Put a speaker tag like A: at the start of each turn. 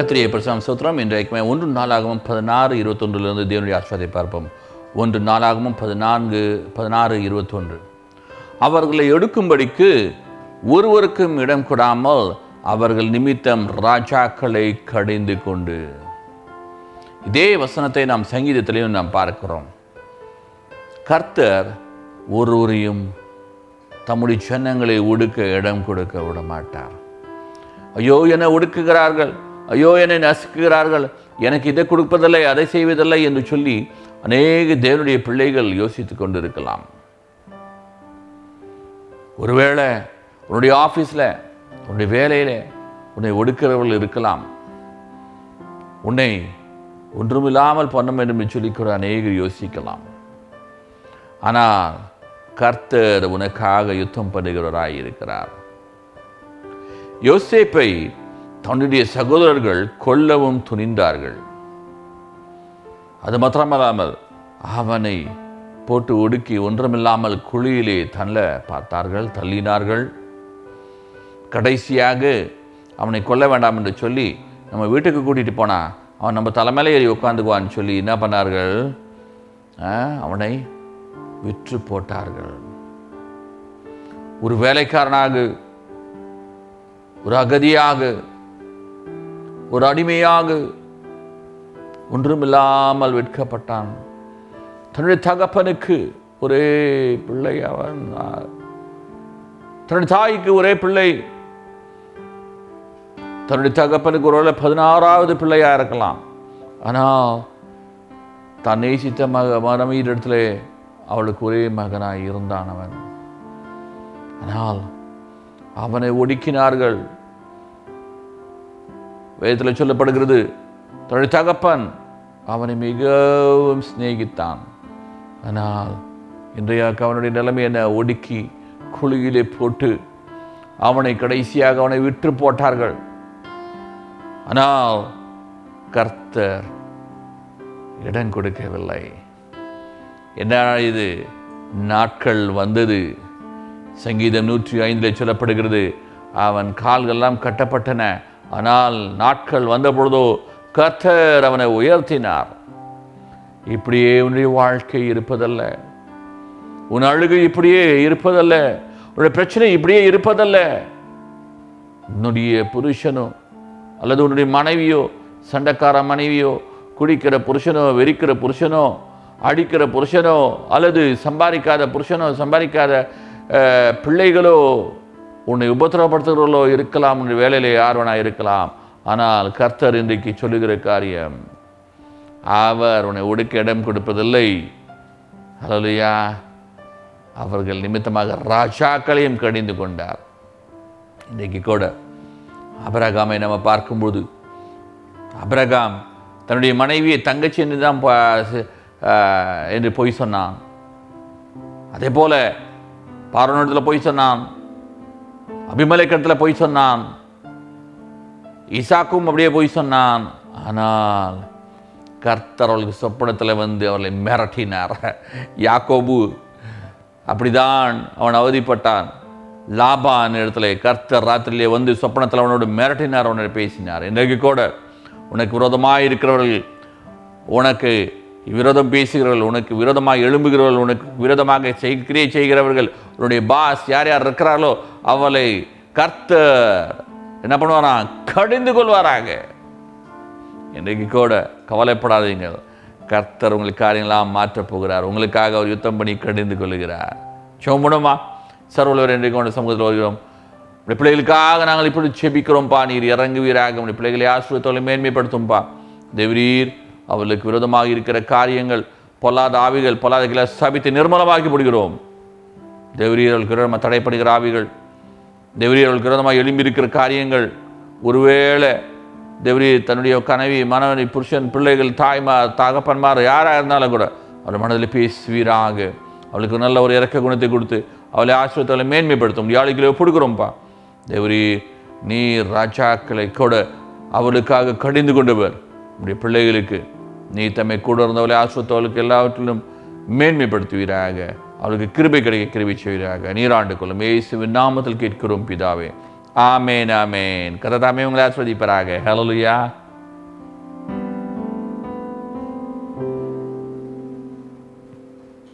A: கத்திரியை பிரசாம் சோத்திரம் இன்றைக்குமே ஒன்று நாளாகவும் பதினாறு இருபத்தொன்றிலிருந்து தேவனுடைய ஆஸ்வாதை பார்ப்போம். ஒன்று நாளாகவும் பதினான்கு பதினாறு இருபத்தொன்று. அவர்களை எடுக்கும்படிக்கு ஒருவருக்கும் இடம் கொடாமல் அவர்கள் நிமித்தம் ராஜாக்களை கடிந்து கொண்டு. இதே வசனத்தை நாம் சங்கீதத்திலையும் நாம் பார்க்கிறோம். கர்த்தர் ஒருவரையும் தம்முடைய ஜனங்களை ஒடுக்க இடம் கொடுக்க விட மாட்டார் ஐயோ என ஒடுக்குகிறார்கள். ஐயோ என்னை நசுக்குகிறார்கள். எனக்கு இதை கொடுப்பதில்லை அதை செய்வதில்லை என்று சொல்லி அநேக தேவனுடைய பிள்ளைகள் யோசித்துக் கொண்டிருக்கலாம். ஒருவேளை உன்னுடைய ஆஃபீஸில் உன்னுடைய வேலையில் உன்னை ஒடுக்கிறவர்கள் இருக்கலாம். உன்னை ஒன்றுமில்லாமல் பண்ண வேண்டும் என்று சொல்லிக்கூட அநேகர் யோசிக்கலாம். ஆனால் கர்த்தர் உனக்காக யுத்தம் பண்ணுகிறவராய் இருக்கிறார் யோசேப்பை தன்னுடைய சகோதரர்கள் கொல்லவும் துணிந்தார்கள். அது மாத்திரமல்லாமல் அவனை போட்டு ஒடுக்கி ஒன்றுமில்லாமல் குழியிலே தள்ள பார்த்தார்கள் தள்ளினார்கள். கடைசியாக அவனை கொல்ல வேண்டாம் என்று சொல்லி நம்ம வீட்டுக்கு கூட்டிகிட்டு போனால் அவன் நம்ம தலைமையில ஏறி உட்காந்துக்குவான்னு சொல்லி என்ன பண்ணார்கள்? ஆ, அவனை விற்று போட்டார்கள். ஒரு வேலைக்காரனாக ஒரு அகதியாக ஒரு அடிமையாக ஒன்றுமில்லாமல் விற்கப்பட்டான் தன்னுடைய தகப்பனுக்கு ஒரே பிள்ளை அவன் தன்னுடைய தாய்க்கு ஒரே பிள்ளை. தன்னுடைய தகப்பனுக்கு ஒருவேளை பதினாறாவது பிள்ளையா இருக்கலாம். ஆனால் தான் நேசித்த மக மனைவியிடத்துல அவளுக்கு ஒரே மகனாய் இருந்தான் அவன். ஆனால் அவனை ஒடுக்கினார்கள். வேதத்தில் சொல்லப்படுகிறது தன்னுடைய தகப்பன் அவனை மிகவும் சிநேகித்தான். ஆனால் இன்றைய அவனுடைய நிலைமை என்ன? ஒடுக்கி குழியிலே போட்டு அவனை கடைசியாக அவனை விற்று போட்டார்கள். ஆனால் கர்த்தர் இடம் கொடுக்கவில்லை. என்ன இது நாட்கள் வந்தது. சங்கீதம் நூற்றி ஐந்தில் சொல்லப்படுகிறது அவன் கால்கள்லாம் கட்டப்பட்டன. ஆனால் நாட்கள் வந்த பொழுதோ கர்த்தர் அவனை உயர்த்தினார். இப்படியே உன்னுடைய வாழ்க்கை இருப்பதல்ல. உன் அழுகை இப்படியே இருப்பதல்ல. உன்னுடைய பிரச்சனை இப்படியே இருப்பதல்ல. உன்னுடைய புருஷனோ அல்லது உன்னுடைய மனைவியோ சண்டைக்கார மனைவியோ குடிக்கிற புருஷனோ வெறிக்கிற புருஷனோ அடிக்கிற புருஷனோ அல்லது சம்பாதிக்காத புருஷனோ சம்பாதிக்காத பிள்ளைகளோ உன்னை உபத்திரவப்படுத்துகிறவர்களோ இருக்கலாம் என்று வேலையில் யார் யார்வனா இருக்கலாம். ஆனால் கர்த்தர் இன்றைக்கு சொல்லுகிற காரியம் அவர் உன்னை ஒடுக்க இடம் கொடுப்பதில்லை. ஹalleluya. அவர்கள் நிமித்தமாக ராஜாக்களையும் கடிந்து கொண்டார். இன்றைக்கு கூட அபரகாமை நம்ம பார்க்கும்போது அபரகாம் தன்னுடைய மனைவியை தங்கச்சி என்று தான் பா- என்று பொய் சொன்னான். அதே போல பார்வனிடத்தில் பொய் சொன்னான். அபிமலைக்கத்தில் பொய் சொன்னான். ஈசாக்கும் அப்படியே பொய் சொன்னான். ஆனால் கர்த்தர் அவளுக்கு சொப்பனத்தில் வந்து அவளை மிரட்டினார். யாக்கோபு அப்படிதான் அவன் அவதிப்பட்டான். லாபான் இடத்துல கர்த்தர் ராத்திரியிலே வந்து சொப்பனத்தில் அவனோடு மிரட்டினார் அவனோட பேசினார். இன்றைக்கு கூட உனக்கு விரோதமாக இருக்கிறவர்கள் உனக்கு விரோதம் பேசுகிறவர்கள் உனக்கு விரோதமாக எழும்புகிறவர்கள் உனக்கு விரோதமாக செய் கிரியை செய்கிறவர்கள் உன்னுடைய பாஸ் யார் யார் இருக்கிறார்களோ அவளை கர்த்தர் என்ன பண்ணுவாராம் கடிந்து கொள்வாராக. இன்றைக்கு கூட கவலைப்படாதீங்க கர்த்தர் உங்களுக்கு காரியங்களாம் மாற்றப் போகிறார். உங்களுக்காக அவர் யுத்தம் பண்ணி கடிந்து கொள்கிறார். சோம்பணுமா சர்வலவர் இன்றைக்கு கொண்ட சமூகத்தில் வருகிறோம். உடைய பிள்ளைகளுக்காக நாங்கள் இப்படி செபிக்கிறோம்பா. நீர் இறங்குவீராக. உடைய பிள்ளைகளை ஆசிரியத்தோலை மேன்மைப்படுத்தும்பா. தேவரீர் அவர்களுக்கு விரோதமாக இருக்கிற காரியங்கள் பொல்லாத ஆவிகள் பொல்லாதகளை சபித்து நிர்மலமாக்கி விடுகிறோம் தேவரீர்களுக்கு விரோதமாக தடைப்படுகிற ஆவிகள் தேவரீர்களுக்கு விரோதமாக எழும்பி இருக்கிற காரியங்கள் ஒருவேளை தேவரி தன்னுடைய கனவி மனைவி புருஷன் பிள்ளைகள் தாய்மார் தகப்பன்மார் யாராக இருந்தாலும் கூட அவர் மனதில் பேசுவீராக. அவளுக்கு நல்ல ஒரு இறக்க குணத்தை கொடுத்து அவளை ஆசிரியத்தை மேன்மைப்படுத்தும். யாழிகளை ஒப்புடுக்கிறோம்ப்பா தேவரி நீர் ராஜாக்களை கூட அவளுக்காக கடிந்து கொண்டவர். உடைய பிள்ளைகளுக்கு நீ தம்மை கூட இருந்தவளை ஆசிரியத்தவளுக்கு எல்லாவற்றிலும் மேன்மைப்படுத்துவீராக. அவளுக்கு கிருபை கிடைக்க கிருபை செய்வீராக. நீராண்டு கொள்ளும். இயேசுவின் நாமத்தில் கேட்கிறோம் பிதாவே. ஆமேன் ஆமேன். கததாமே உங்களை ஆஸ்வதிப்பராக. ஹலலுயா